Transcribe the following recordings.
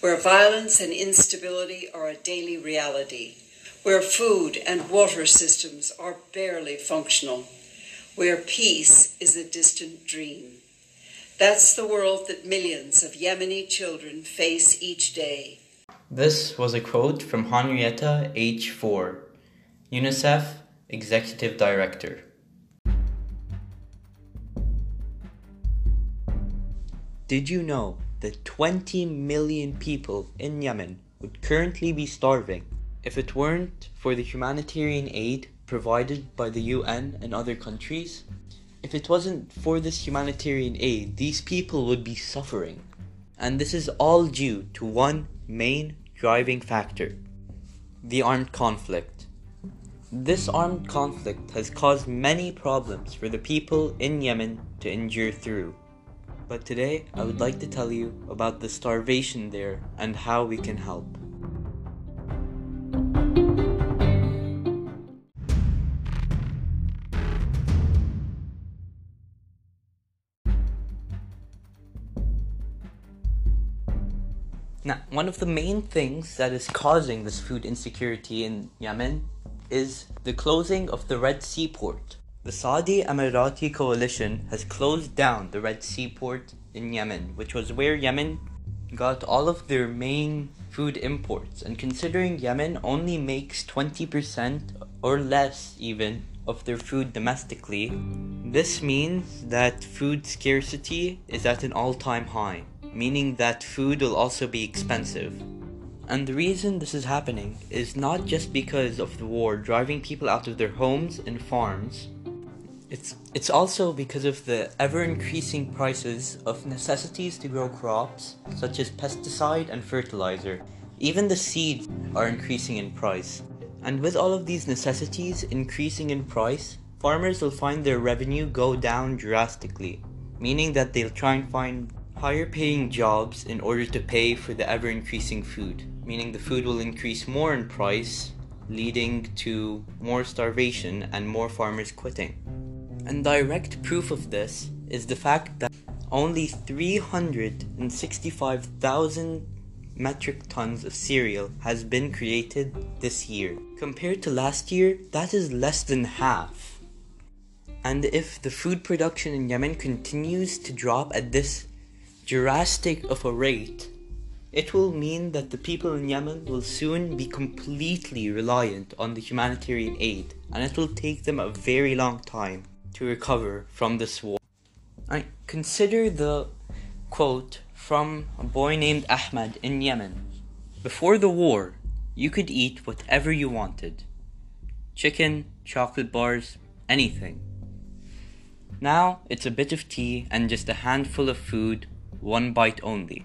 where violence and instability are a daily reality, where food and water systems are barely functional, where peace is a distant dream. That's the world that millions of Yemeni children face each day. This was a quote from Henrietta H. Fore, UNICEF Executive Director. Did you know that 20 million people in Yemen would currently be starving if it weren't for the humanitarian aid provided by the UN and other countries? If it wasn't for this humanitarian aid, these people would be suffering. And this is all due to one main driving factor the armed conflict. This armed conflict has caused many problems for the people in Yemen to endure through. But today I would like to tell you about the starvation there and how we can help. Now, one of the main things that is causing this food insecurity in Yemen is the closing of the Red Sea port. The Saudi Emirati coalition has closed down the Red Sea port in Yemen, which was where Yemen got all of their main food imports. And considering Yemen only makes 20% or less even of their food domestically, this means that food scarcity is at an all time high, meaning that food will also be expensive. And the reason this is happening is not just because of the war driving people out of their homes and farms, it's, it's also because of the ever increasing prices of necessities to grow crops, such as pesticide and fertilizer. Even the seeds are increasing in price. And with all of these necessities increasing in price, farmers will find their revenue go down drastically, meaning that they'll try and find higher paying jobs in order to pay for the ever increasing food, meaning the food will increase more in price, leading to more starvation and more farmers quitting. And direct proof of this is the fact that only 365,000 metric tons of cereal has been created this year. Compared to last year, that is less than half. And if the food production in Yemen continues to drop at this drastic of a rate, it will mean that the people in Yemen will soon be completely reliant on the humanitarian aid, and it will take them a very long time to recover from this war. I consider the quote from a boy named Ahmed in Yemen. Before the war, you could eat whatever you wanted chicken, chocolate bars, anything. Now it's a bit of tea and just a handful of food, one bite only.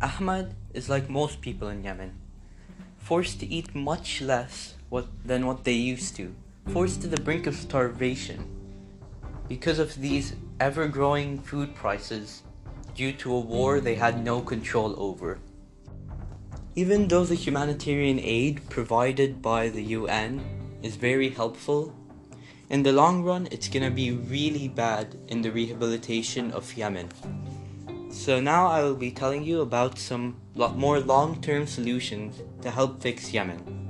Ahmad is like most people in Yemen, forced to eat much less what, than what they used to, forced to the brink of starvation because of these ever growing food prices due to a war they had no control over. Even though the humanitarian aid provided by the UN is very helpful, in the long run it's gonna be really bad in the rehabilitation of Yemen. So now I will be telling you about some more long-term solutions to help fix Yemen.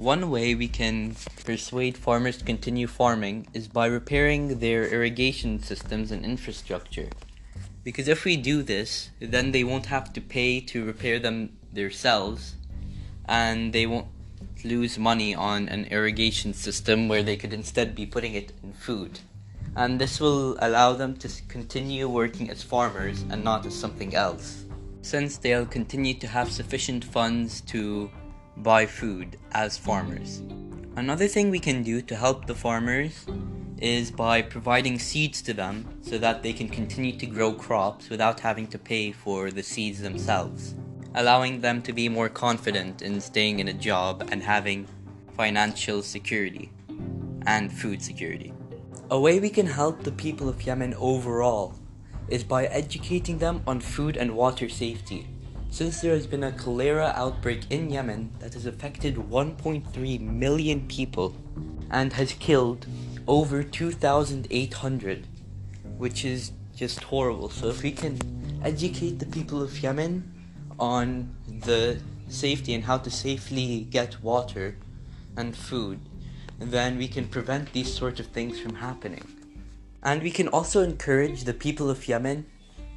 One way we can persuade farmers to continue farming is by repairing their irrigation systems and infrastructure. Because if we do this, then they won't have to pay to repair them themselves, and they won't lose money on an irrigation system where they could instead be putting it in food. And this will allow them to continue working as farmers and not as something else, since they'll continue to have sufficient funds to buy food as farmers. Another thing we can do to help the farmers is by providing seeds to them so that they can continue to grow crops without having to pay for the seeds themselves, allowing them to be more confident in staying in a job and having financial security and food security. A way we can help the people of Yemen overall is by educating them on food and water safety since there has been a cholera outbreak in Yemen that has affected 1.3 million people and has killed over 2,800, which is just horrible. So, if we can educate the people of Yemen on the safety and how to safely get water and food, then we can prevent these sorts of things from happening. And we can also encourage the people of Yemen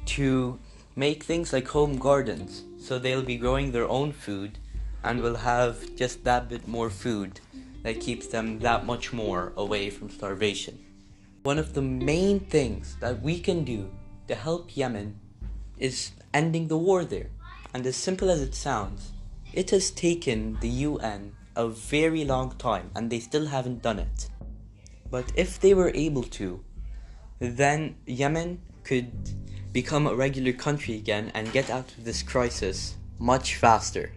to make things like home gardens so they'll be growing their own food and will have just that bit more food that keeps them that much more away from starvation. One of the main things that we can do to help Yemen is ending the war there. And as simple as it sounds, it has taken the UN a very long time and they still haven't done it. But if they were able to, then Yemen could become a regular country again and get out of this crisis much faster.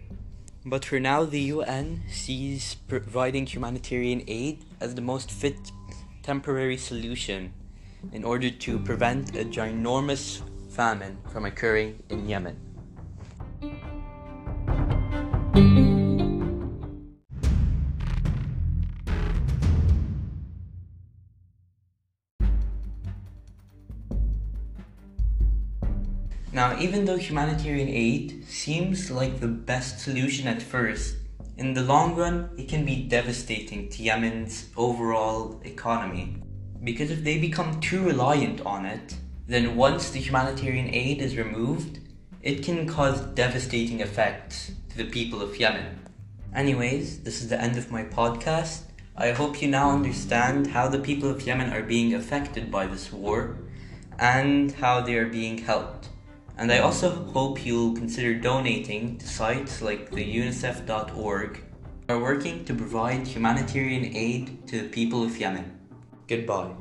But for now, the UN sees providing humanitarian aid as the most fit temporary solution in order to prevent a ginormous famine from occurring in Yemen. Now, even though humanitarian aid seems like the best solution at first, in the long run, it can be devastating to Yemen's overall economy. Because if they become too reliant on it, then once the humanitarian aid is removed, it can cause devastating effects to the people of Yemen. Anyways, this is the end of my podcast. I hope you now understand how the people of Yemen are being affected by this war and how they are being helped. And I also hope you'll consider donating to sites like the UNICEF.org are working to provide humanitarian aid to the people of Yemen. Goodbye.